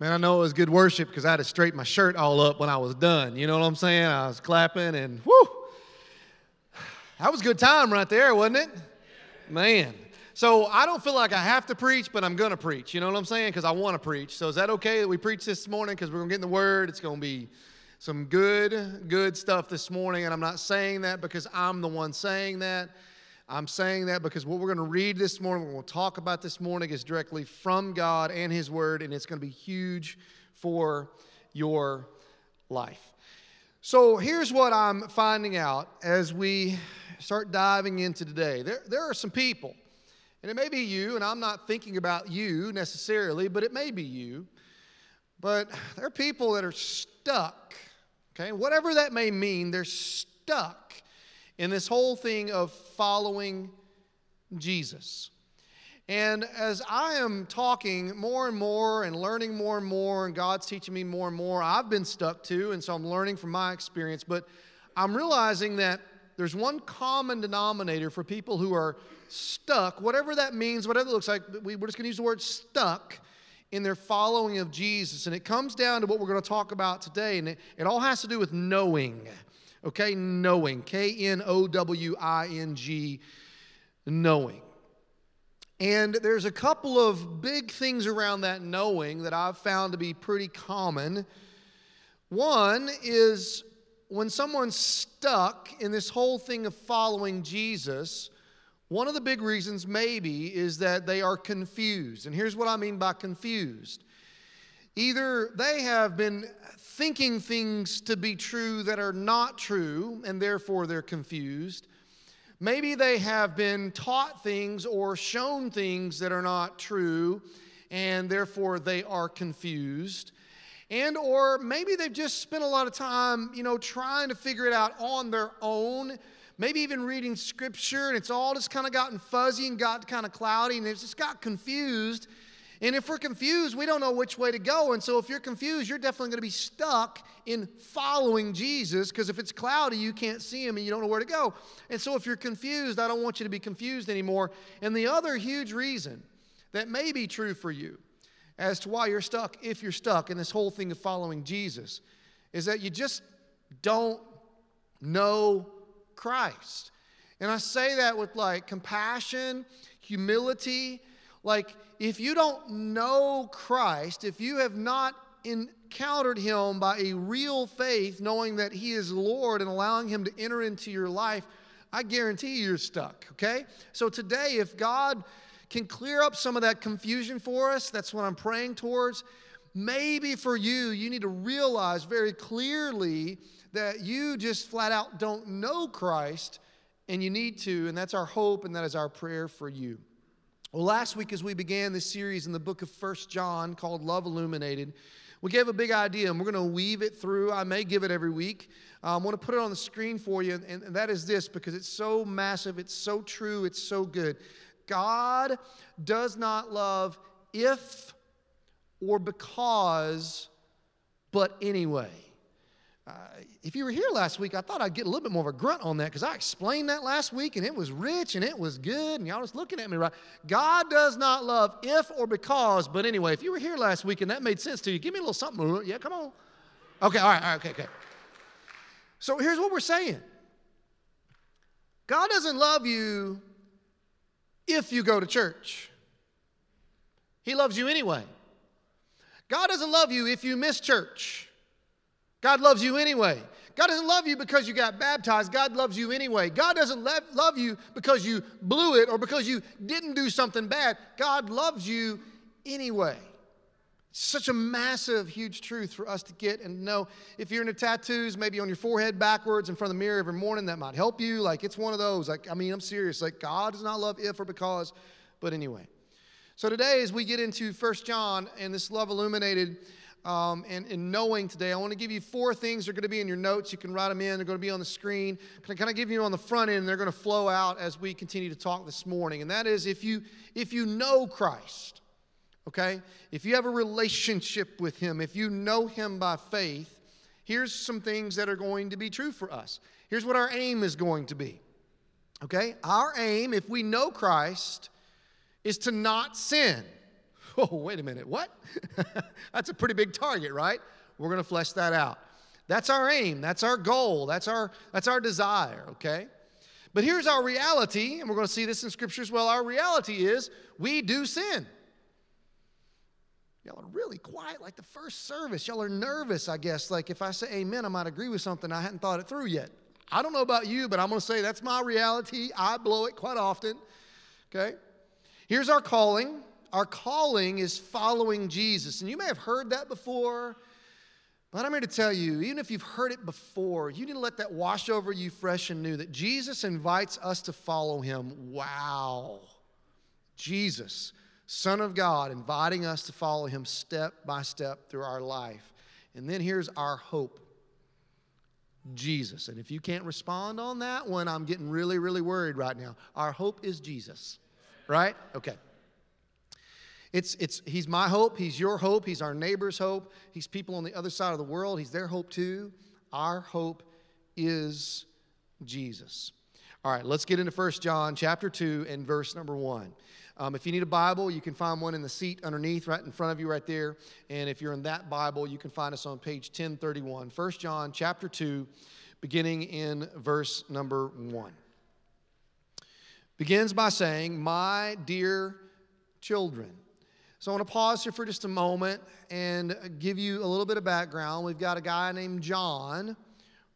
Man, I know it was good worship because I had to straighten my shirt all up when I was done. You know what I'm saying? I was clapping and whoo! That was a good time right there, wasn't it? Man. So I don't feel like I have to preach, but I'm going to preach. You know what I'm saying? Because I want to preach. So is that okay that we preach this morning? Because we're going to get in the Word. It's going to be some good, good stuff this morning. And I'm not saying that because I'm the one saying that. I'm saying that because what we're going to read this morning, what we'll talk about this morning, is directly from God and His Word, and it's going to be huge for your life. So here's what I'm finding out as we start diving into today. There, there are some people, and it may be you, and I'm not thinking about you necessarily, but it may be you. But there are people that are stuck, okay? Whatever that may mean, they're stuck in this whole thing of following Jesus. And as I am talking more and more and learning more and more, and God's teaching me more and more, I've been stuck too, and so I'm learning from my experience. But I'm realizing that there's one common denominator for people who are stuck, whatever that means, whatever it looks like, we're just going to use the word stuck in their following of Jesus. And it comes down to what we're going to talk about today, and it, it all has to do with knowing. Okay, knowing. K N O W I N G, knowing. And there's a couple of big things around that knowing that I've found to be pretty common. One is when someone's stuck in this whole thing of following Jesus, one of the big reasons maybe is that they are confused. And here's what I mean by confused either they have been thinking things to be true that are not true, and therefore they're confused. Maybe they have been taught things or shown things that are not true, and therefore they are confused. And or maybe they've just spent a lot of time, you know, trying to figure it out on their own. Maybe even reading scripture, and it's all just kind of gotten fuzzy and got kind of cloudy, and it's just got confused. And if we're confused, we don't know which way to go. And so if you're confused, you're definitely going to be stuck in following Jesus because if it's cloudy, you can't see him and you don't know where to go. And so if you're confused, I don't want you to be confused anymore. And the other huge reason that may be true for you as to why you're stuck, if you're stuck in this whole thing of following Jesus, is that you just don't know Christ. And I say that with like compassion, humility, like, if you don't know Christ, if you have not encountered Him by a real faith, knowing that He is Lord and allowing Him to enter into your life, I guarantee you're stuck, okay? So today, if God can clear up some of that confusion for us, that's what I'm praying towards. Maybe for you, you need to realize very clearly that you just flat out don't know Christ and you need to, and that's our hope and that is our prayer for you. Well, last week, as we began this series in the book of First John called Love Illuminated, we gave a big idea and we're going to weave it through. I may give it every week. I want to put it on the screen for you, and, and that is this because it's so massive, it's so true, it's so good. God does not love if or because, but anyway. Uh, if you were here last week, I thought I'd get a little bit more of a grunt on that because I explained that last week and it was rich and it was good and y'all was looking at me right. God does not love if or because, but anyway, if you were here last week and that made sense to you, give me a little something. Yeah, come on. Okay, all right, all right, okay, okay. So here's what we're saying God doesn't love you if you go to church, He loves you anyway. God doesn't love you if you miss church. God loves you anyway. God doesn't love you because you got baptized. God loves you anyway. God doesn't love you because you blew it or because you didn't do something bad. God loves you anyway. Such a massive, huge truth for us to get and know. If you're into tattoos, maybe on your forehead backwards in front of the mirror every morning, that might help you. Like it's one of those. Like, I mean, I'm serious. Like, God does not love if or because, but anyway. So today, as we get into First John and this love illuminated, um, and, and knowing today. I want to give you four things. They're going to be in your notes. You can write them in. They're going to be on the screen. Can I kind of give you on the front end? They're going to flow out as we continue to talk this morning. And that is if you if you know Christ, okay, if you have a relationship with Him, if you know Him by faith, here's some things that are going to be true for us. Here's what our aim is going to be. Okay, our aim, if we know Christ, is to not sin. Whoa, wait a minute, what? that's a pretty big target, right? We're going to flesh that out. That's our aim, that's our goal, that's our, that's our desire, okay? But here's our reality, and we're going to see this in Scripture as well. Our reality is we do sin. Y'all are really quiet, like the first service. Y'all are nervous, I guess. Like if I say amen, I might agree with something I hadn't thought it through yet. I don't know about you, but I'm going to say that's my reality. I blow it quite often. Okay? Here's our calling. Our calling is following Jesus. And you may have heard that before, but I'm here to tell you, even if you've heard it before, you need to let that wash over you fresh and new that Jesus invites us to follow him. Wow. Jesus, Son of God, inviting us to follow him step by step through our life. And then here's our hope Jesus. And if you can't respond on that one, I'm getting really, really worried right now. Our hope is Jesus, right? Okay. It's, it's, he's my hope. He's your hope. He's our neighbor's hope. He's people on the other side of the world. He's their hope too. Our hope is Jesus. All right, let's get into 1 John chapter 2 and verse number 1. Um, if you need a Bible, you can find one in the seat underneath, right in front of you, right there. And if you're in that Bible, you can find us on page 1031. 1 John chapter 2, beginning in verse number 1. Begins by saying, My dear children. So I want to pause here for just a moment and give you a little bit of background. We've got a guy named John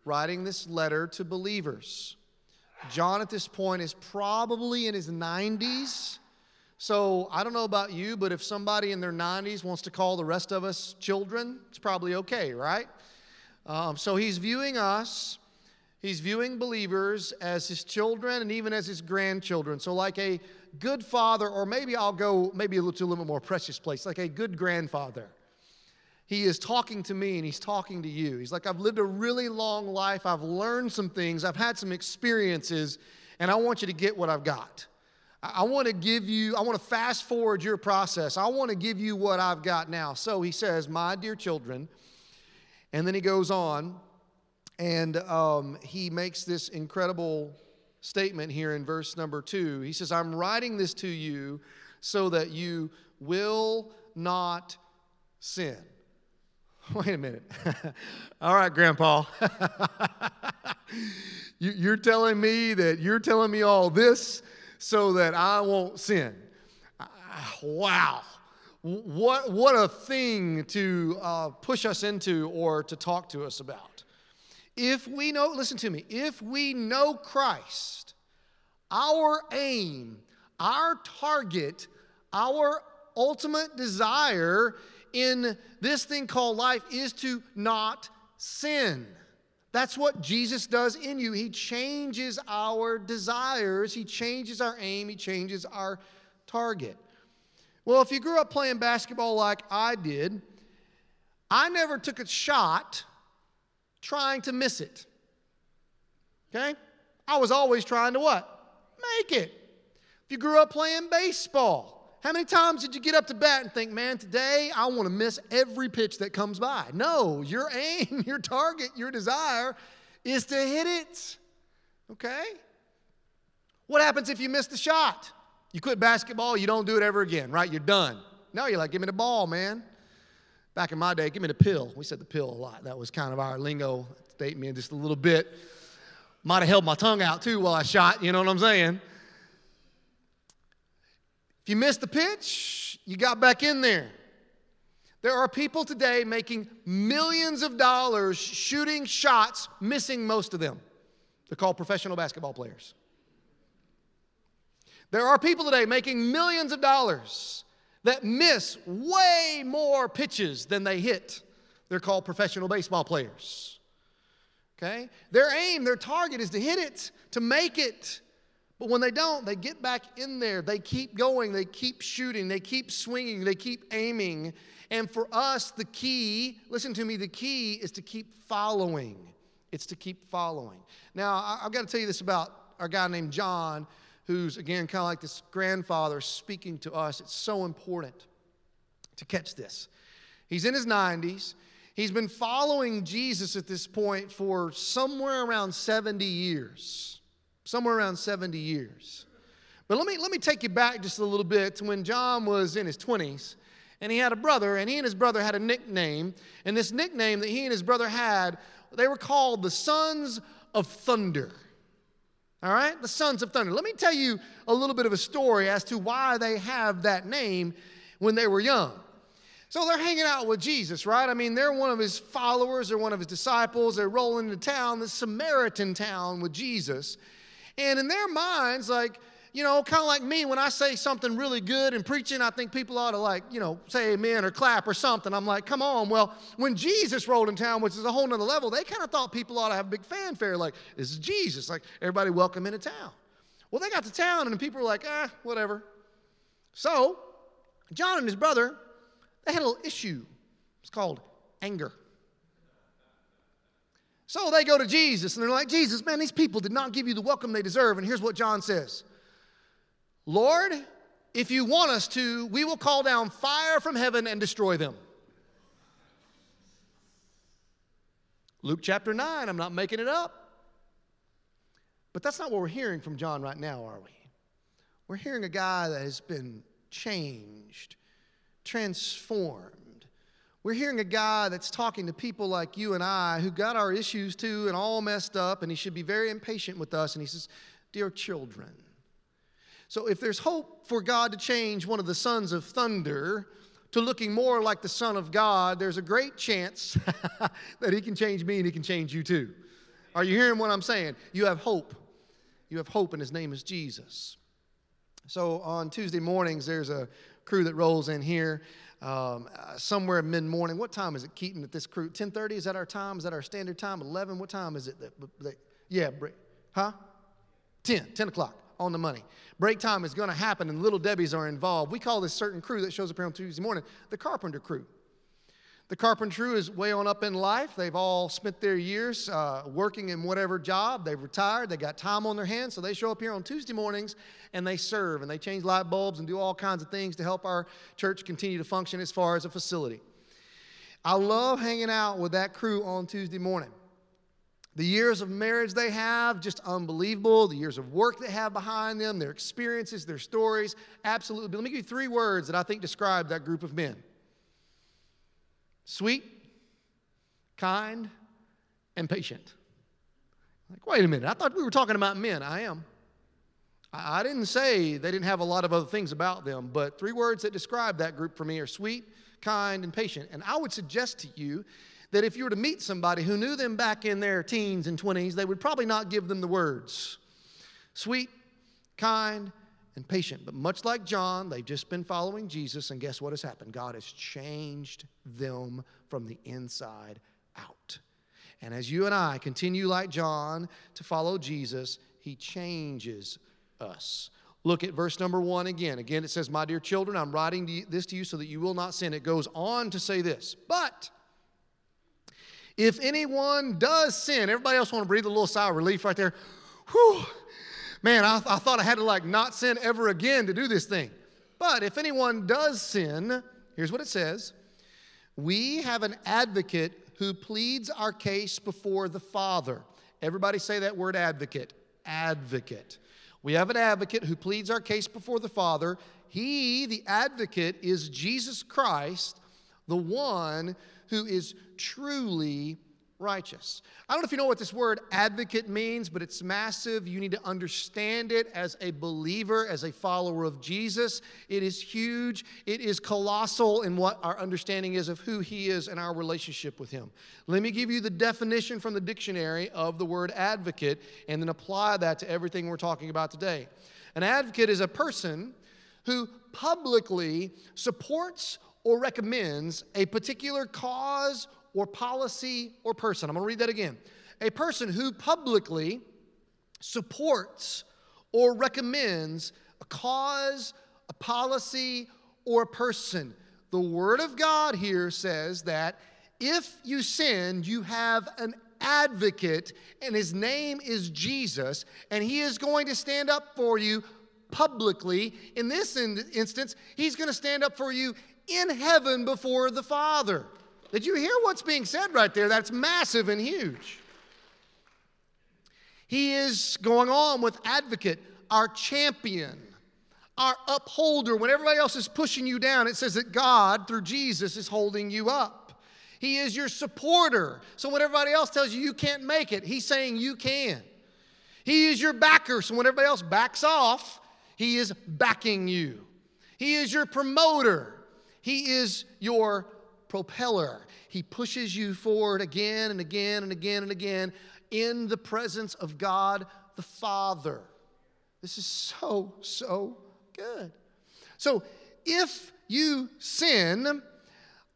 writing this letter to believers. John, at this point, is probably in his 90s. So I don't know about you, but if somebody in their 90s wants to call the rest of us children, it's probably okay, right? Um, so he's viewing us, he's viewing believers as his children and even as his grandchildren. So, like a good father, or maybe I'll go maybe a little, to a little bit more precious place, like a good grandfather. He is talking to me and he's talking to you. He's like, I've lived a really long life. I've learned some things. I've had some experiences, and I want you to get what I've got. I want to give you, I want to fast forward your process. I want to give you what I've got now. So he says, My dear children. And then he goes on and um, he makes this incredible statement here in verse number two. He says, I'm writing this to you so that you will not sin. Wait a minute. All right, Grandpa. you're telling me that you're telling me all this so that I won't sin. Wow. What, what a thing to uh, push us into or to talk to us about. If we know, listen to me, if we know Christ, our aim, our target, our ultimate desire in this thing called life is to not sin. That's what Jesus does in you. He changes our desires, He changes our aim, He changes our target. Well, if you grew up playing basketball like I did, I never took a shot trying to miss it. Okay? I was always trying to what? Make it. If you grew up playing baseball, how many times did you get up to bat and think, man, today I want to miss every pitch that comes by? No, your aim, your target, your desire is to hit it. Okay? What happens if you miss the shot? You quit basketball, you don't do it ever again, right? You're done. No, you're like, give me the ball, man. Back in my day, give me the pill. We said the pill a lot. That was kind of our lingo. Date me just a little bit. Might have held my tongue out too while I shot, you know what I'm saying? If you missed the pitch, you got back in there. There are people today making millions of dollars shooting shots, missing most of them. They're called professional basketball players. There are people today making millions of dollars that miss way more pitches than they hit. They're called professional baseball players. Okay? Their aim, their target is to hit it, to make it. But when they don't, they get back in there. They keep going, they keep shooting, they keep swinging, they keep aiming. And for us, the key, listen to me, the key is to keep following. It's to keep following. Now, I've got to tell you this about our guy named John who's, again, kind of like this grandfather speaking to us. It's so important to catch this. He's in his 90s. He's been following Jesus at this point for somewhere around 70 years. Somewhere around 70 years. But let me, let me take you back just a little bit to when John was in his 20s. and he had a brother, and he and his brother had a nickname. And this nickname that he and his brother had, they were called the Sons of Thunder. All right? The Sons of Thunder. Let me tell you a little bit of a story as to why they have that name when they were young. So they're hanging out with Jesus, right? I mean, they're one of his followers, they're one of his disciples. They're rolling into town, this Samaritan town with Jesus. And in their minds, like, you know, kind of like me, when I say something really good in preaching, I think people ought to, like, you know, say amen or clap or something. I'm like, come on. Well, when Jesus rolled in town, which is a whole nother level, they kind of thought people ought to have a big fanfare, like, this is Jesus. Like, everybody welcome into town. Well, they got to town, and people were like, ah, whatever. So, John and his brother, they had a little issue. It's called anger. So they go to Jesus and they're like, Jesus, man, these people did not give you the welcome they deserve. And here's what John says Lord, if you want us to, we will call down fire from heaven and destroy them. Luke chapter 9, I'm not making it up. But that's not what we're hearing from John right now, are we? We're hearing a guy that has been changed, transformed. We're hearing a guy that's talking to people like you and I who got our issues too and all messed up, and he should be very impatient with us. And he says, Dear children, so, if there's hope for God to change one of the sons of thunder to looking more like the Son of God, there's a great chance that He can change me and He can change you too. Are you hearing what I'm saying? You have hope. You have hope, and His name is Jesus. So, on Tuesday mornings, there's a crew that rolls in here. Um, uh, somewhere mid morning. What time is it, Keaton? At this crew, 10:30 is that our time? Is that our standard time? 11? What time is it? That, that, yeah, huh? 10, 10 o'clock on the money. Break time is going to happen, and little Debbie's are involved. We call this certain crew that shows up here on Tuesday morning the carpenter crew. The carpenter crew is way on up in life. They've all spent their years uh, working in whatever job. They've retired. They got time on their hands, so they show up here on Tuesday mornings and they serve and they change light bulbs and do all kinds of things to help our church continue to function as far as a facility. I love hanging out with that crew on Tuesday morning. The years of marriage they have, just unbelievable. The years of work they have behind them, their experiences, their stories, absolutely. But let me give you three words that I think describe that group of men sweet, kind, and patient. Like, wait a minute, I thought we were talking about men. I am. I didn't say they didn't have a lot of other things about them, but three words that describe that group for me are sweet, kind, and patient. And I would suggest to you that if you were to meet somebody who knew them back in their teens and 20s, they would probably not give them the words sweet, kind, and patient. But much like John, they've just been following Jesus, and guess what has happened? God has changed them from the inside out. And as you and I continue, like John, to follow Jesus, he changes us. Look at verse number one again. Again, it says, My dear children, I'm writing this to you so that you will not sin. It goes on to say this, but if anyone does sin, everybody else want to breathe a little sigh of relief right there. Whew. Man, I, I thought I had to like not sin ever again to do this thing. But if anyone does sin, here's what it says We have an advocate who pleads our case before the Father. Everybody say that word advocate. Advocate. We have an advocate who pleads our case before the Father. He, the advocate, is Jesus Christ, the one who is truly righteous. I don't know if you know what this word advocate means, but it's massive. You need to understand it as a believer, as a follower of Jesus. It is huge, it is colossal in what our understanding is of who he is and our relationship with him. Let me give you the definition from the dictionary of the word advocate and then apply that to everything we're talking about today. An advocate is a person who publicly supports or recommends a particular cause or policy or person. I'm going to read that again. A person who publicly supports or recommends a cause, a policy, or a person. The Word of God here says that if you sin, you have an advocate, and his name is Jesus, and he is going to stand up for you publicly. In this instance, he's going to stand up for you in heaven before the Father. Did you hear what's being said right there? That's massive and huge. He is going on with advocate, our champion, our upholder. When everybody else is pushing you down, it says that God, through Jesus, is holding you up. He is your supporter. So when everybody else tells you you can't make it, He's saying you can. He is your backer. So when everybody else backs off, He is backing you. He is your promoter. He is your propeller. He pushes you forward again and again and again and again in the presence of God the Father. This is so, so good. So if you sin,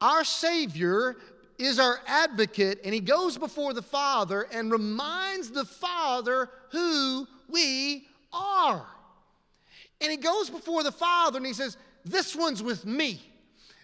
our Savior is our advocate, and he goes before the Father and reminds the Father who we are. And he goes before the Father and he says, This one's with me.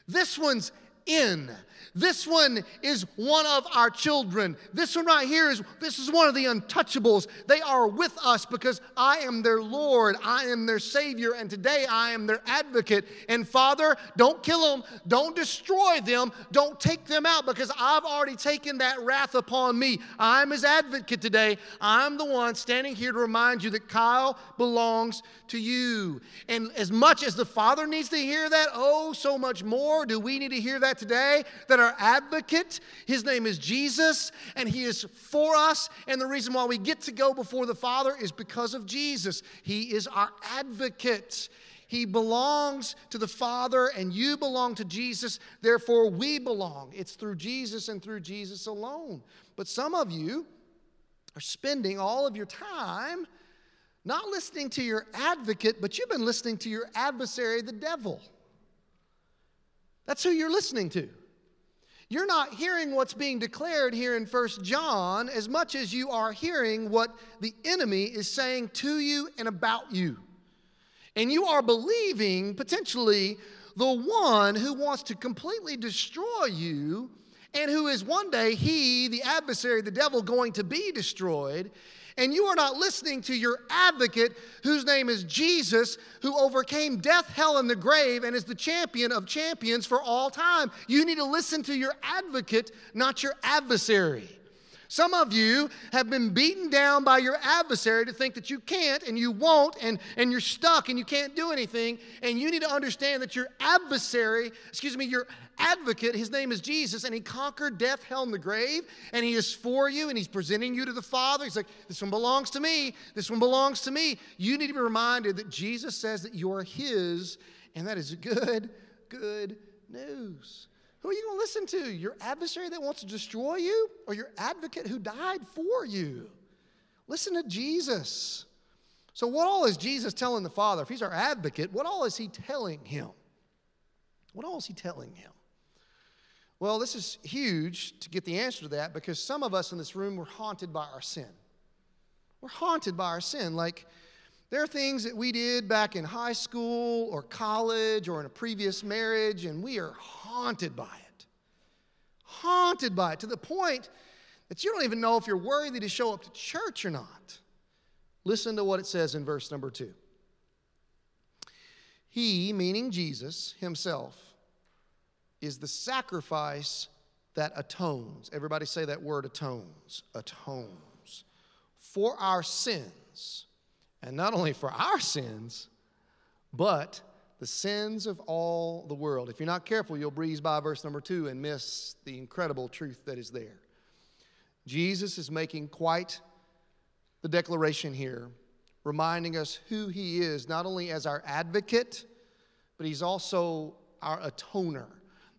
This one's in. This one is one of our children. This one right here is this is one of the untouchables. They are with us because I am their Lord, I am their Savior, and today I am their advocate. And Father, don't kill them, don't destroy them, don't take them out because I've already taken that wrath upon me. I'm his advocate today. I'm the one standing here to remind you that Kyle belongs to you. And as much as the Father needs to hear that, oh, so much more do we need to hear that today that our advocate. His name is Jesus, and He is for us. And the reason why we get to go before the Father is because of Jesus. He is our advocate. He belongs to the Father, and you belong to Jesus. Therefore, we belong. It's through Jesus and through Jesus alone. But some of you are spending all of your time not listening to your advocate, but you've been listening to your adversary, the devil. That's who you're listening to you're not hearing what's being declared here in First John as much as you are hearing what the enemy is saying to you and about you. And you are believing potentially the one who wants to completely destroy you and who is one day he, the adversary, the devil, going to be destroyed and you are not listening to your advocate, whose name is Jesus, who overcame death, hell, and the grave, and is the champion of champions for all time. You need to listen to your advocate, not your adversary. Some of you have been beaten down by your adversary to think that you can't and you won't and, and you're stuck and you can't do anything. And you need to understand that your adversary, excuse me, your advocate, his name is Jesus, and he conquered death, hell, and the grave, and he is for you and he's presenting you to the Father. He's like, This one belongs to me. This one belongs to me. You need to be reminded that Jesus says that you are his, and that is good, good news. Who are you going to listen to? Your adversary that wants to destroy you or your advocate who died for you? Listen to Jesus. So, what all is Jesus telling the Father? If he's our advocate, what all is he telling him? What all is he telling him? Well, this is huge to get the answer to that because some of us in this room were haunted by our sin. We're haunted by our sin. Like, there are things that we did back in high school or college or in a previous marriage, and we are haunted by it. Haunted by it to the point that you don't even know if you're worthy to show up to church or not. Listen to what it says in verse number two. He, meaning Jesus himself, is the sacrifice that atones. Everybody say that word atones. Atones. For our sins and not only for our sins, but the sins of all the world. If you're not careful, you'll breeze by verse number two and miss the incredible truth that is there. Jesus is making quite the declaration here, reminding us who he is, not only as our advocate, but he's also our atoner.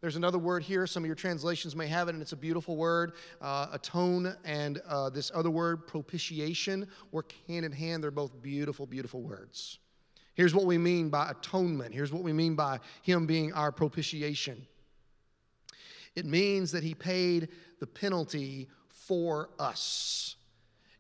There's another word here. Some of your translations may have it, and it's a beautiful word. Uh, atone and uh, this other word, propitiation, work hand in hand. They're both beautiful, beautiful words. Here's what we mean by atonement. Here's what we mean by Him being our propitiation it means that He paid the penalty for us,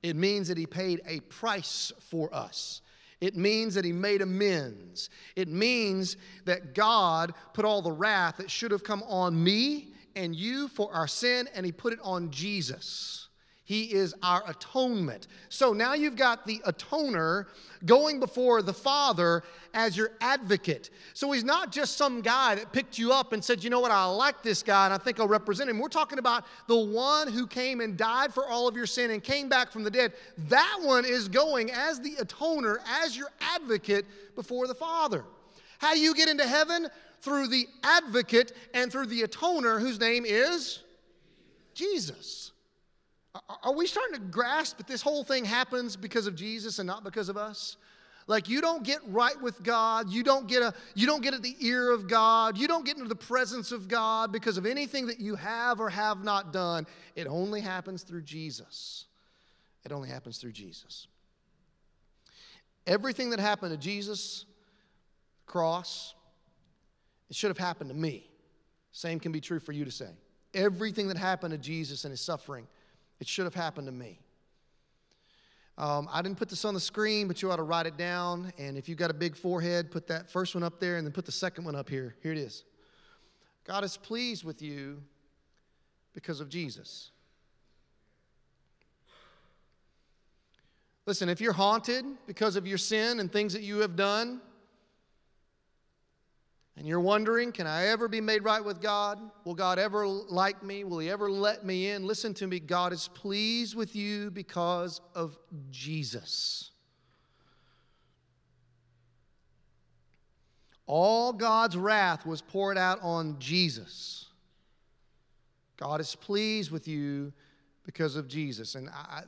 it means that He paid a price for us. It means that he made amends. It means that God put all the wrath that should have come on me and you for our sin, and he put it on Jesus. He is our atonement. So now you've got the atoner going before the Father as your advocate. So he's not just some guy that picked you up and said, you know what, I like this guy and I think I'll represent him. We're talking about the one who came and died for all of your sin and came back from the dead. That one is going as the atoner, as your advocate before the Father. How do you get into heaven? Through the advocate and through the atoner whose name is Jesus. Are we starting to grasp that this whole thing happens because of Jesus and not because of us? Like you don't get right with God, you don't get a you don't get at the ear of God, you don't get into the presence of God because of anything that you have or have not done. It only happens through Jesus. It only happens through Jesus. Everything that happened to Jesus, cross, it should have happened to me. Same can be true for you to say. Everything that happened to Jesus and his suffering it should have happened to me. Um, I didn't put this on the screen, but you ought to write it down. And if you've got a big forehead, put that first one up there and then put the second one up here. Here it is. God is pleased with you because of Jesus. Listen, if you're haunted because of your sin and things that you have done, and you're wondering, can I ever be made right with God? Will God ever like me? Will He ever let me in? Listen to me. God is pleased with you because of Jesus. All God's wrath was poured out on Jesus. God is pleased with you because of Jesus. And I,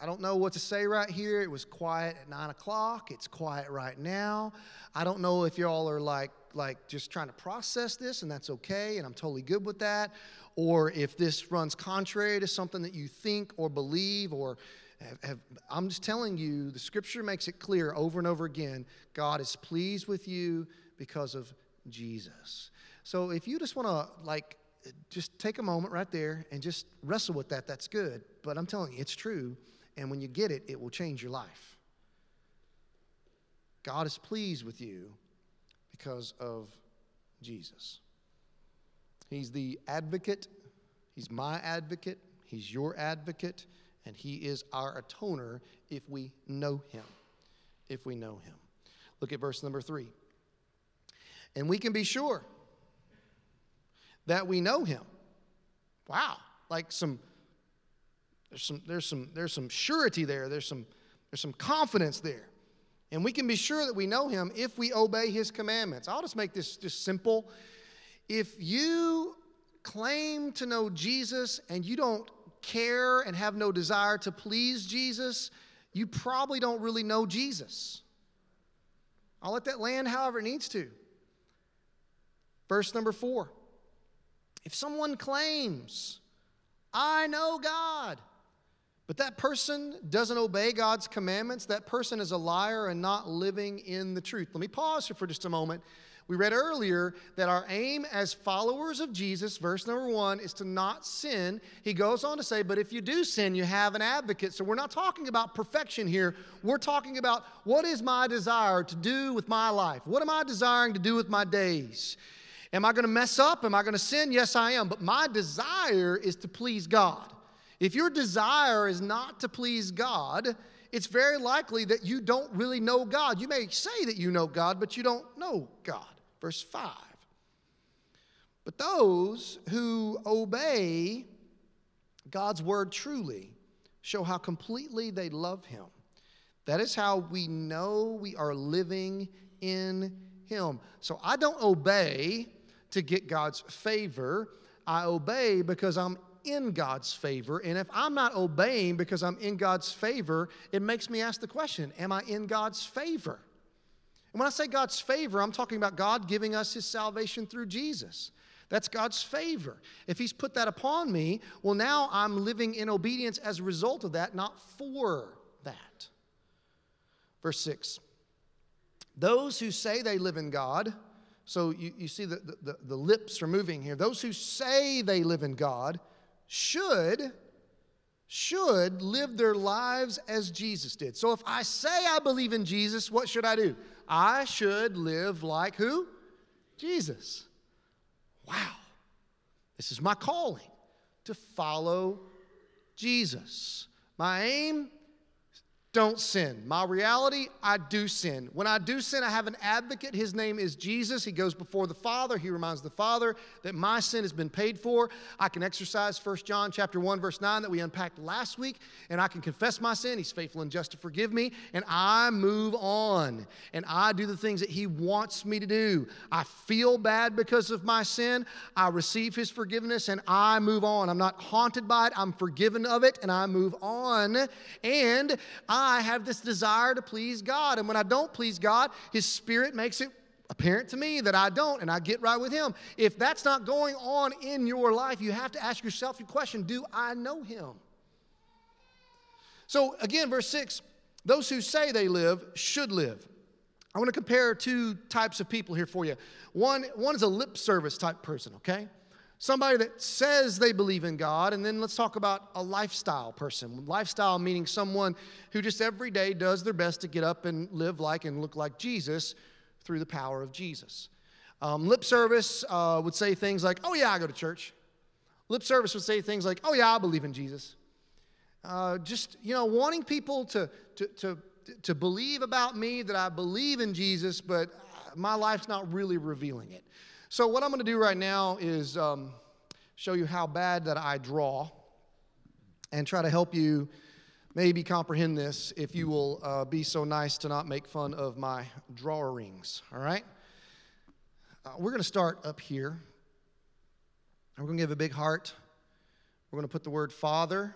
I don't know what to say right here. It was quiet at 9 o'clock. It's quiet right now. I don't know if y'all are like, like just trying to process this, and that's okay, and I'm totally good with that. Or if this runs contrary to something that you think or believe, or have, have, I'm just telling you, the scripture makes it clear over and over again God is pleased with you because of Jesus. So if you just want to, like, just take a moment right there and just wrestle with that, that's good. But I'm telling you, it's true. And when you get it, it will change your life. God is pleased with you because of Jesus. He's the advocate, He's my advocate, He's your advocate, and He is our atoner if we know Him. If we know Him. Look at verse number three. And we can be sure that we know Him. Wow, like some. There's some, there's some, there's some surety there. There's some, there's some confidence there. And we can be sure that we know him if we obey his commandments. I'll just make this just simple. If you claim to know Jesus and you don't care and have no desire to please Jesus, you probably don't really know Jesus. I'll let that land however it needs to. Verse number four. If someone claims, I know God, but that person doesn't obey God's commandments. That person is a liar and not living in the truth. Let me pause here for just a moment. We read earlier that our aim as followers of Jesus, verse number one, is to not sin. He goes on to say, but if you do sin, you have an advocate. So we're not talking about perfection here. We're talking about what is my desire to do with my life? What am I desiring to do with my days? Am I going to mess up? Am I going to sin? Yes, I am. But my desire is to please God. If your desire is not to please God, it's very likely that you don't really know God. You may say that you know God, but you don't know God. Verse 5. But those who obey God's word truly show how completely they love Him. That is how we know we are living in Him. So I don't obey to get God's favor, I obey because I'm in God's favor. And if I'm not obeying because I'm in God's favor, it makes me ask the question Am I in God's favor? And when I say God's favor, I'm talking about God giving us his salvation through Jesus. That's God's favor. If he's put that upon me, well, now I'm living in obedience as a result of that, not for that. Verse 6 Those who say they live in God, so you, you see the, the, the lips are moving here. Those who say they live in God should should live their lives as Jesus did. So if I say I believe in Jesus, what should I do? I should live like who? Jesus. Wow. This is my calling to follow Jesus. My aim don't sin. My reality, I do sin. When I do sin, I have an advocate. His name is Jesus. He goes before the Father. He reminds the Father that my sin has been paid for. I can exercise 1 John chapter 1 verse 9 that we unpacked last week and I can confess my sin. He's faithful and just to forgive me and I move on and I do the things that he wants me to do. I feel bad because of my sin. I receive his forgiveness and I move on. I'm not haunted by it. I'm forgiven of it and I move on and I I have this desire to please God. And when I don't please God, His Spirit makes it apparent to me that I don't, and I get right with Him. If that's not going on in your life, you have to ask yourself the question Do I know Him? So, again, verse 6 those who say they live should live. I want to compare two types of people here for you. One, one is a lip service type person, okay? Somebody that says they believe in God, and then let's talk about a lifestyle person. Lifestyle meaning someone who just every day does their best to get up and live like and look like Jesus through the power of Jesus. Um, lip service uh, would say things like, Oh, yeah, I go to church. Lip service would say things like, Oh, yeah, I believe in Jesus. Uh, just, you know, wanting people to, to, to, to believe about me that I believe in Jesus, but my life's not really revealing it. So, what I'm going to do right now is um, show you how bad that I draw and try to help you maybe comprehend this if you will uh, be so nice to not make fun of my drawings. All right? Uh, we're going to start up here. We're going to give a big heart. We're going to put the word Father.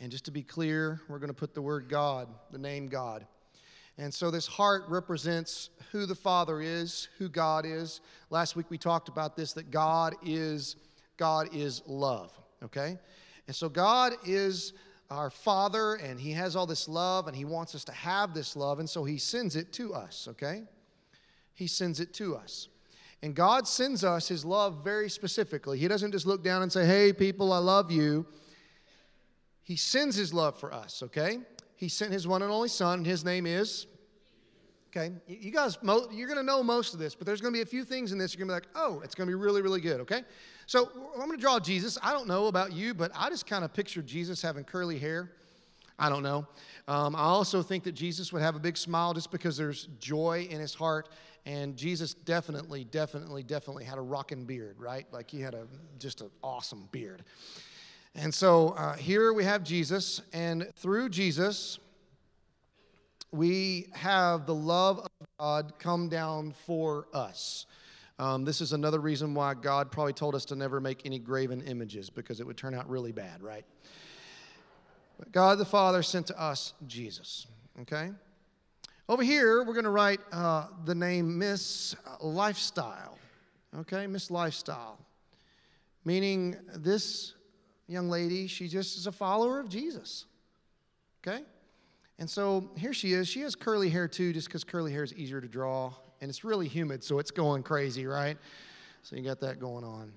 And just to be clear, we're going to put the word God, the name God. And so this heart represents who the Father is, who God is. Last week we talked about this that God is God is love, okay? And so God is our Father and he has all this love and he wants us to have this love and so he sends it to us, okay? He sends it to us. And God sends us his love very specifically. He doesn't just look down and say, "Hey people, I love you." He sends his love for us, okay? He sent his one and only son, and his name is. Okay, you guys, you're going to know most of this, but there's going to be a few things in this you're going to be like, oh, it's going to be really, really good, okay? So I'm going to draw Jesus. I don't know about you, but I just kind of pictured Jesus having curly hair. I don't know. Um, I also think that Jesus would have a big smile just because there's joy in his heart. And Jesus definitely, definitely, definitely had a rocking beard, right? Like he had a just an awesome beard. And so uh, here we have Jesus, and through Jesus, we have the love of God come down for us. Um, this is another reason why God probably told us to never make any graven images because it would turn out really bad, right? But God the Father sent to us Jesus, okay? Over here, we're going to write uh, the name Miss Lifestyle, okay? Miss Lifestyle, meaning this young lady, she just is a follower of Jesus. Okay? And so here she is. She has curly hair too, just because curly hair is easier to draw. And it's really humid, so it's going crazy, right? So you got that going on.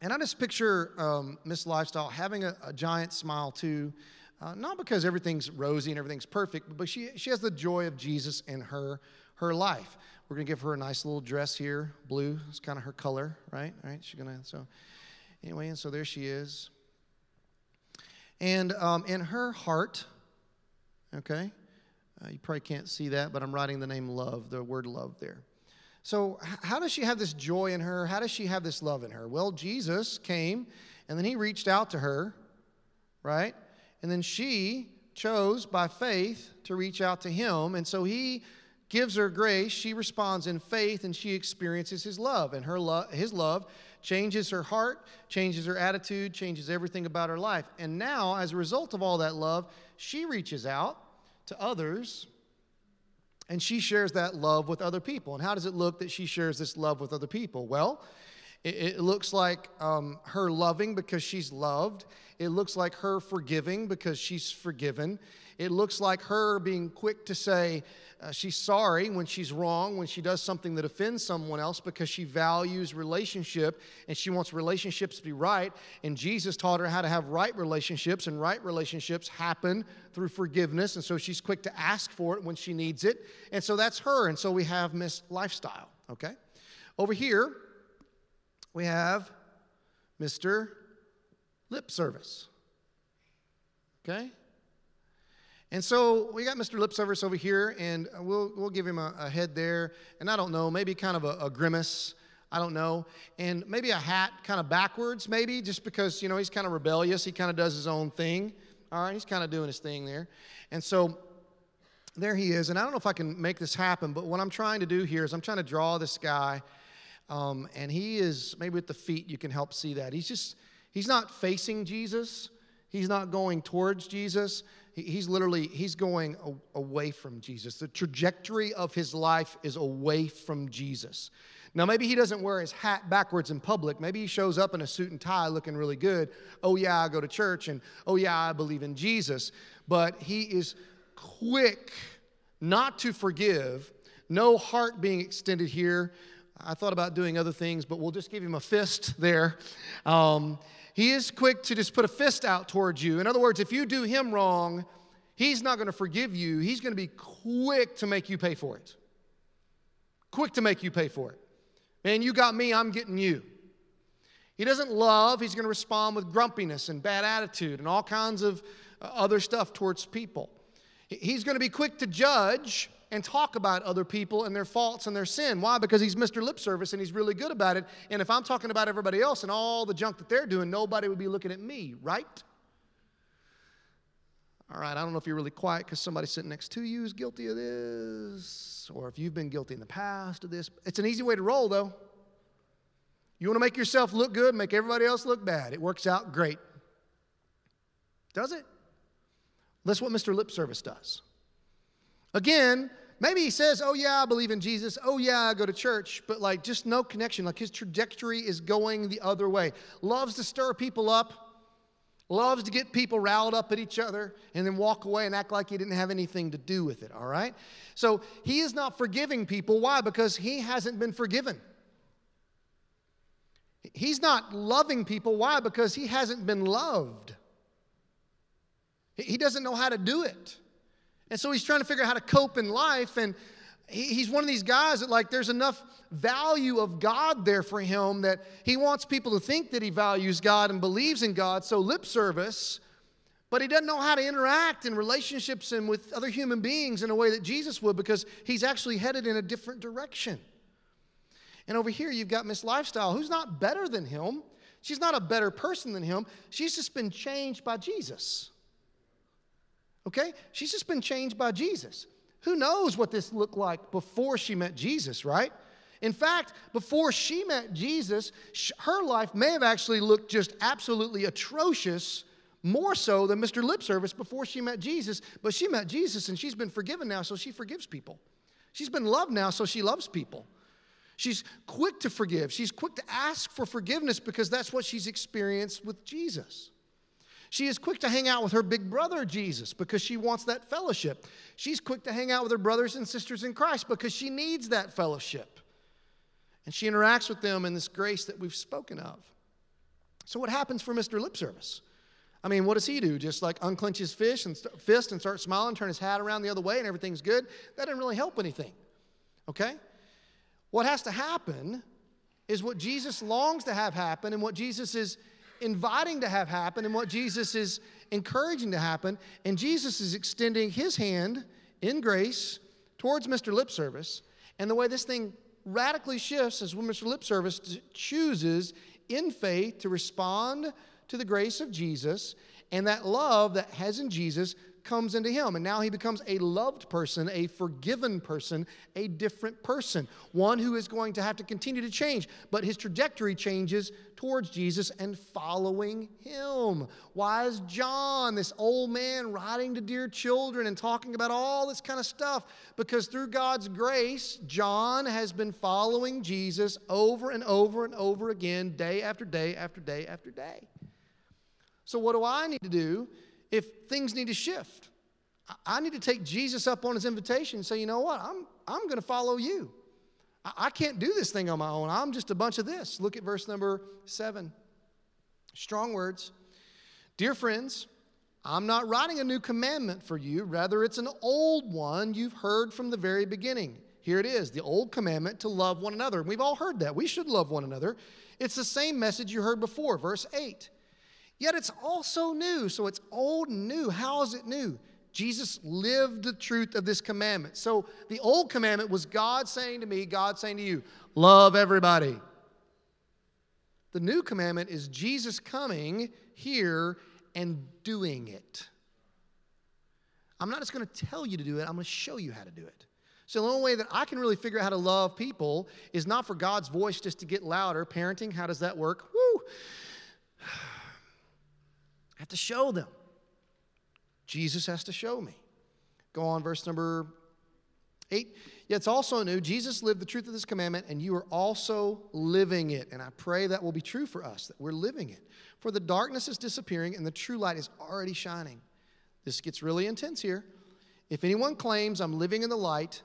And I just picture um, Miss Lifestyle having a, a, giant smile too. Uh, not because everything's rosy and everything's perfect, but she, she has the joy of Jesus in her, her life. We're going to give her a nice little dress here, blue. It's kind of her color, right? Right? She's going to, so anyway, and so there she is. And um, in her heart, okay, uh, you probably can't see that, but I'm writing the name love, the word love there. So, how does she have this joy in her? How does she have this love in her? Well, Jesus came and then he reached out to her, right? And then she chose by faith to reach out to him. And so he gives her grace. She responds in faith and she experiences his love. And her lo- his love changes her heart, changes her attitude, changes everything about her life. And now, as a result of all that love, she reaches out to others and she shares that love with other people. And how does it look that she shares this love with other people? Well, it, it looks like um, her loving because she's loved. It looks like her forgiving because she's forgiven. It looks like her being quick to say uh, she's sorry when she's wrong, when she does something that offends someone else because she values relationship and she wants relationships to be right. And Jesus taught her how to have right relationships, and right relationships happen through forgiveness. And so she's quick to ask for it when she needs it. And so that's her. And so we have Miss Lifestyle, okay? Over here, we have Mr. lip service. Okay? And so we got Mr. Lip Service over here, and we'll, we'll give him a, a head there, and I don't know, maybe kind of a, a, grimace, I don't know, and maybe a hat kind of backwards, maybe, just because, you know, he's kind of rebellious. He kind of does his own thing. All right, he's kind of doing his thing there. And so there he is, and I don't know if I can make this happen, but what I'm trying to do here is I'm trying to draw this guy, um, and he is, maybe with the feet you can help see that. He's just, he's not facing Jesus. He's not going towards Jesus. He's literally he's going away from jesus. The trajectory of his life is away from jesus. Now maybe he doesn't wear his hat backwards in public. Maybe he shows up in a suit and tie looking really good. Oh yeah i go to church and oh yeah i believe in jesus. But he is quick not to forgive no heart being extended here. I thought about doing other things but we'll just give him a fist there. Um, he is quick to just put a fist out towards you. In other words, if you do him wrong, he's not going to forgive you. He's going to be quick to make you pay for it. Quick to make you pay for it. Man, you got me, I'm getting you. He doesn't love, he's going to respond with grumpiness and bad attitude and all kinds of uh, other stuff towards people. He's going to be quick to judge and talk about other people and their faults and their sin. Why? Because he's Mr. Lip Service and he's really good about it. And if I'm talking about everybody else and all the junk that they're doing, nobody would be looking at me, right? All right, I don't know if you're really quiet because somebody sitting next to you is guilty of this, or if you've been guilty in the past of this. It's an easy way to roll, though. You want to make yourself look good, make everybody else look bad. It works out great. Does it? That's what Mr. Lip Service does. Again, maybe he says, Oh, yeah, I believe in Jesus. Oh, yeah, I go to church. But like, just no connection. Like, his trajectory is going the other way. Loves to stir people up, loves to get people riled up at each other, and then walk away and act like he didn't have anything to do with it. All right? So he is not forgiving people. Why? Because he hasn't been forgiven. He's not loving people. Why? Because he hasn't been loved. He doesn't know how to do it. And so he's trying to figure out how to cope in life. And he's one of these guys that, like, there's enough value of God there for him that he wants people to think that he values God and believes in God. So, lip service, but he doesn't know how to interact in relationships and with other human beings in a way that Jesus would because he's actually headed in a different direction. And over here, you've got Miss Lifestyle, who's not better than him. She's not a better person than him. She's just been changed by Jesus. Okay? She's just been changed by Jesus. Who knows what this looked like before she met Jesus, right? In fact, before she met Jesus, her life may have actually looked just absolutely atrocious, more so than Mr. Lip Service before she met Jesus. But she met Jesus and she's been forgiven now, so she forgives people. She's been loved now, so she loves people. She's quick to forgive. She's quick to ask for forgiveness because that's what she's experienced with Jesus. She is quick to hang out with her big brother, Jesus, because she wants that fellowship. She's quick to hang out with her brothers and sisters in Christ because she needs that fellowship. And she interacts with them in this grace that we've spoken of. So, what happens for Mr. Lip Service? I mean, what does he do? Just like unclench his and st- fist and start smiling, turn his hat around the other way, and everything's good? That didn't really help anything. Okay? What has to happen is what Jesus longs to have happen and what Jesus is inviting to have happen and what Jesus is encouraging to happen. And Jesus is extending his hand in grace towards Mr. Lip Service. And the way this thing radically shifts is when Mr. Lip Service chooses in faith to respond to the grace of Jesus and that love that has in Jesus comes into him. And now he becomes a loved person, a forgiven person, a different person, one who is going to have to continue to change. But his trajectory changes towards Jesus and following him. Why is John, this old man, writing to dear children and talking about all this kind of stuff? Because through God's grace, John has been following Jesus over and over and over again, day after day after day after day. So, what do I need to do if things need to shift. I need to take Jesus up on his invitation and say, you know what? I'm, I'm going to follow you. I, I can't do this thing on my own. I'm just a bunch of this. Look at verse number seven. Strong words. Dear friends, I'm not writing a new commandment for you. Rather, it's an old one you've heard from the very beginning. Here it is the old commandment to love one another. We've all heard that. We should love one another. It's the same message you heard before, verse 8. Yet it's also new. So it's old and new. How is it new? Jesus lived the truth of this commandment. So the old commandment was God saying to me, God saying to you, love everybody. The new commandment is Jesus coming here and doing it. I'm not just going to tell you to do it, I'm going to show you how to do it. So the only way that I can really figure out how to love people is not for God's voice just to get louder. Parenting, how does that work? Woo! Have to show them. Jesus has to show me. Go on, verse number eight. Yet it's also new. Jesus lived the truth of this commandment, and you are also living it. And I pray that will be true for us, that we're living it. For the darkness is disappearing, and the true light is already shining. This gets really intense here. If anyone claims I'm living in the light,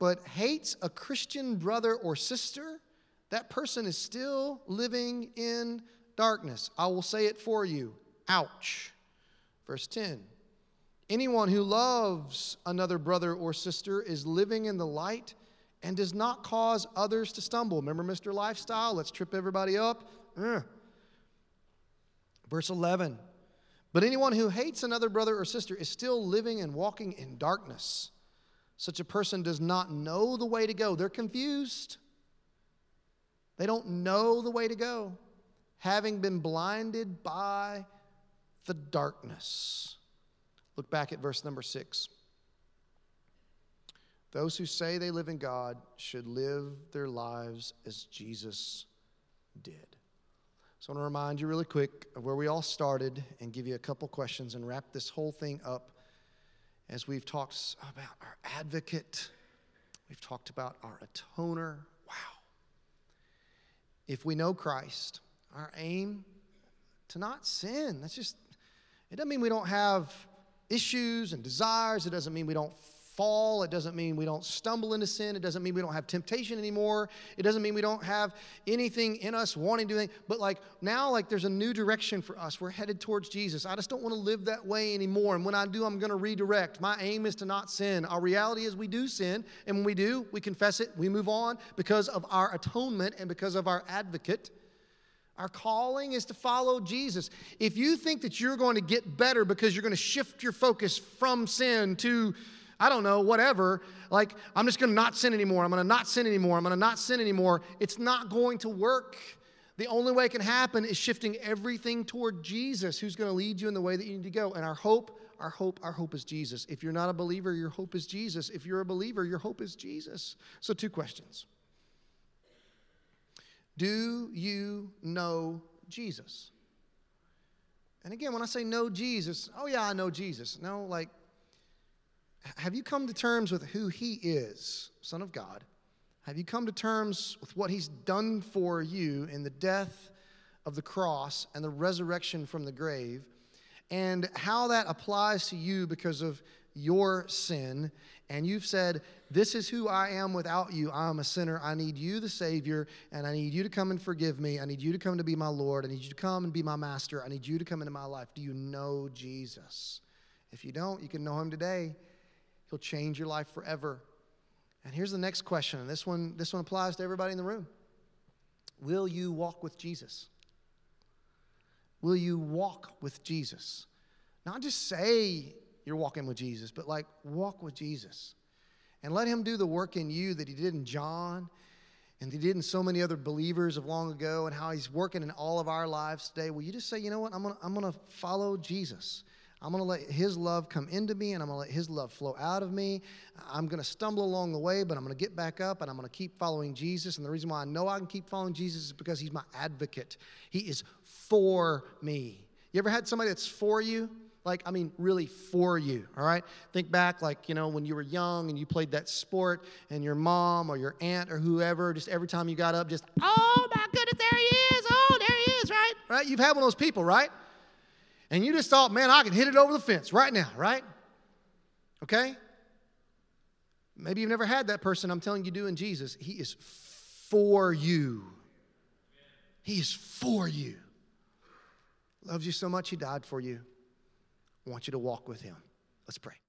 but hates a Christian brother or sister, that person is still living in darkness. I will say it for you. Ouch. Verse 10 Anyone who loves another brother or sister is living in the light and does not cause others to stumble. Remember Mr. Lifestyle? Let's trip everybody up. Ugh. Verse 11 But anyone who hates another brother or sister is still living and walking in darkness. Such a person does not know the way to go. They're confused. They don't know the way to go, having been blinded by the darkness. Look back at verse number six. Those who say they live in God should live their lives as Jesus did. So I want to remind you really quick of where we all started and give you a couple questions and wrap this whole thing up as we've talked about our advocate, we've talked about our atoner. Wow. If we know Christ, our aim to not sin. That's just, it doesn't mean we don't have issues and desires. It doesn't mean we don't fall. It doesn't mean we don't stumble into sin. It doesn't mean we don't have temptation anymore. It doesn't mean we don't have anything in us wanting to do anything. But like now, like there's a new direction for us. We're headed towards Jesus. I just don't want to live that way anymore. And when I do, I'm going to redirect. My aim is to not sin. Our reality is we do sin. And when we do, we confess it, we move on because of our atonement and because of our advocate. Our calling is to follow Jesus. If you think that you're going to get better because you're going to shift your focus from sin to, I don't know, whatever, like, I'm just going to not sin anymore. I'm going to not sin anymore. I'm going to not sin anymore. It's not going to work. The only way it can happen is shifting everything toward Jesus, who's going to lead you in the way that you need to go. And our hope, our hope, our hope is Jesus. If you're not a believer, your hope is Jesus. If you're a believer, your hope is Jesus. So, two questions. Do you know Jesus? And again, when I say know Jesus, oh yeah, I know Jesus. No, like, have you come to terms with who he is, Son of God? Have you come to terms with what he's done for you in the death of the cross and the resurrection from the grave, and how that applies to you because of your sin, and you've said, This is who I am without you. I'm a sinner. I need you, the Savior, and I need you to come and forgive me. I need you to come to be my Lord. I need you to come and be my master. I need you to come into my life. Do you know Jesus? If you don't, you can know him today. He'll change your life forever. And here's the next question, and this one, this one applies to everybody in the room. Will you walk with Jesus? Will you walk with Jesus? Not just say you're walking with Jesus, but like walk with Jesus and let Him do the work in you that He did in John and He did in so many other believers of long ago and how He's working in all of our lives today. Will you just say, you know what? I'm going to I'm going to follow Jesus. I'm going to let His love come into me and I'm going to let His love flow out of me. I'm going to stumble along the way, but I'm going to get back up and I'm going to keep following Jesus. And the reason why I know I can keep following Jesus is because He's my advocate. He is for me. You ever had somebody that's for you? Like I mean really for you, all right? Think back like, you know, when you were young and you played that sport and your mom or your aunt or whoever just every time you got up just, "Oh my goodness, there he is. Oh, there he is," right? Right? You've had one of those people, right? And you just thought, "Man, I can hit it over the fence right now," right? Okay? Maybe you've never had that person. I'm telling you, do in Jesus. He is for you. He is for you. Loves you so much, He died for you. I want you to walk with him. Let's pray.